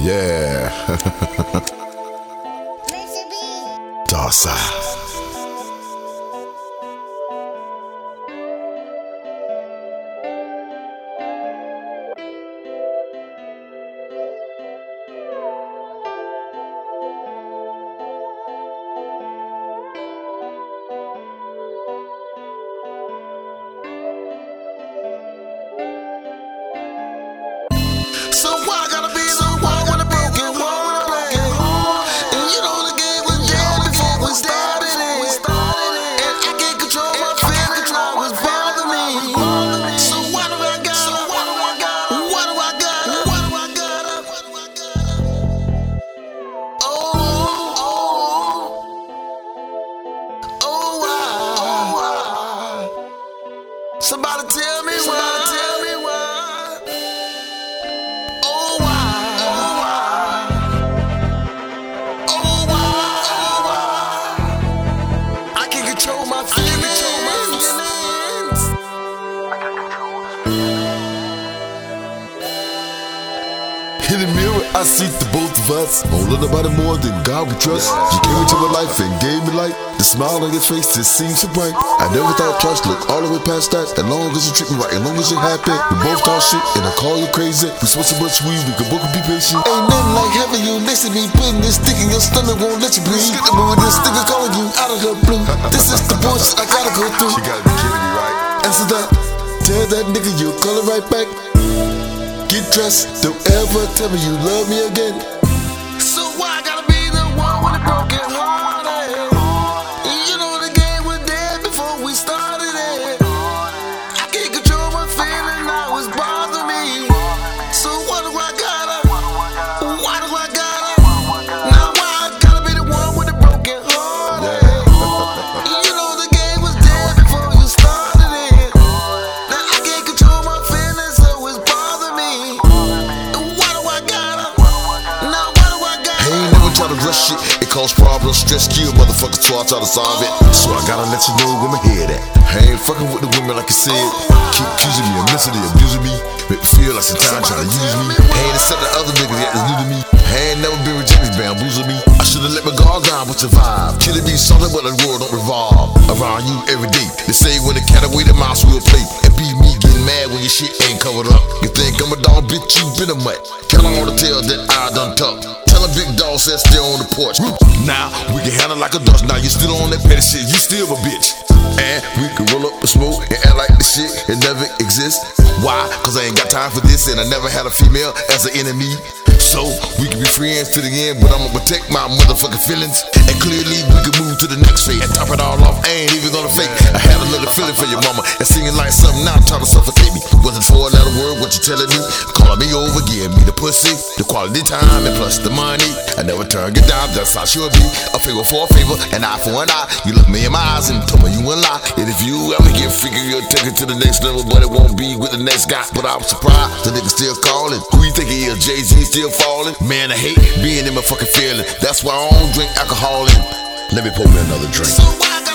Yeah. Dark side. So In the mirror, I see the both of us. Won't let nobody more than God we trust. You came into my life and gave me light. The smile on your face just seems so bright. I never thought twice, look all the way past that. As long as you treat me right, as long as you're happy. We both talk shit and I call you crazy. We smoke so much weed, we can both be patient. Ain't nothing like having you next to me, putting this stick in your stomach won't let you breathe. But with this nigga calling you out of the blue, this is the bullshit I gotta go through. She gotta be kidding me, right? Answer that. Tell that nigga you'll call it right back. Get dressed. Don't ever tell me you love me again. Never try to rush shit. It cause problems, stress, kill motherfuckers, so I try to solve it. So I gotta let you know where my head at. I ain't fucking with the women like I said. Keep accusing me of mentally abusing me. Make me feel like sometimes trying to use me. I ain't accept the other niggas that is new to me. I ain't never been with rejected, bamboozling me. I should've let my guard down, but survive. Killing me something, but the world don't revolve around you every day. They say when the cat away, the mouse will play. And be me getting mad when your shit ain't covered up. You think I'm a dog, bitch, you been a mutt. Tell them all the tales that I done talk. A big dog said stay on the porch. Now we can handle like a dust. Now you still on that petty shit. You still a bitch. And we can roll up and smoke and act like the shit it never exists. Why? Cause I ain't got time for this and I never had a female as an enemy. So we can be friends to the end, but I'ma protect my motherfucking feelings. And clearly we can move to the next phase. And top it all off, I ain't even gonna fake. I had a little feeling for your mama and singing like something now trying to suffocate me. Wasn't for another word, what you telling me? Calling me over, giving me the pussy, the quality time, and plus the money. I never turn it down, that's how should be. A favor for a favor, an eye for an eye. You look me in my eyes and told me you wouldn't lie. And if you ever get freaky, you'll take it to the next level, but it won't be with the next guy. But I'm surprised the nigga still calling. Who you think he is? Jay Z still falling? Man, I hate being in my fucking feeling. That's why I don't drink alcohol and let me pour me another drink. So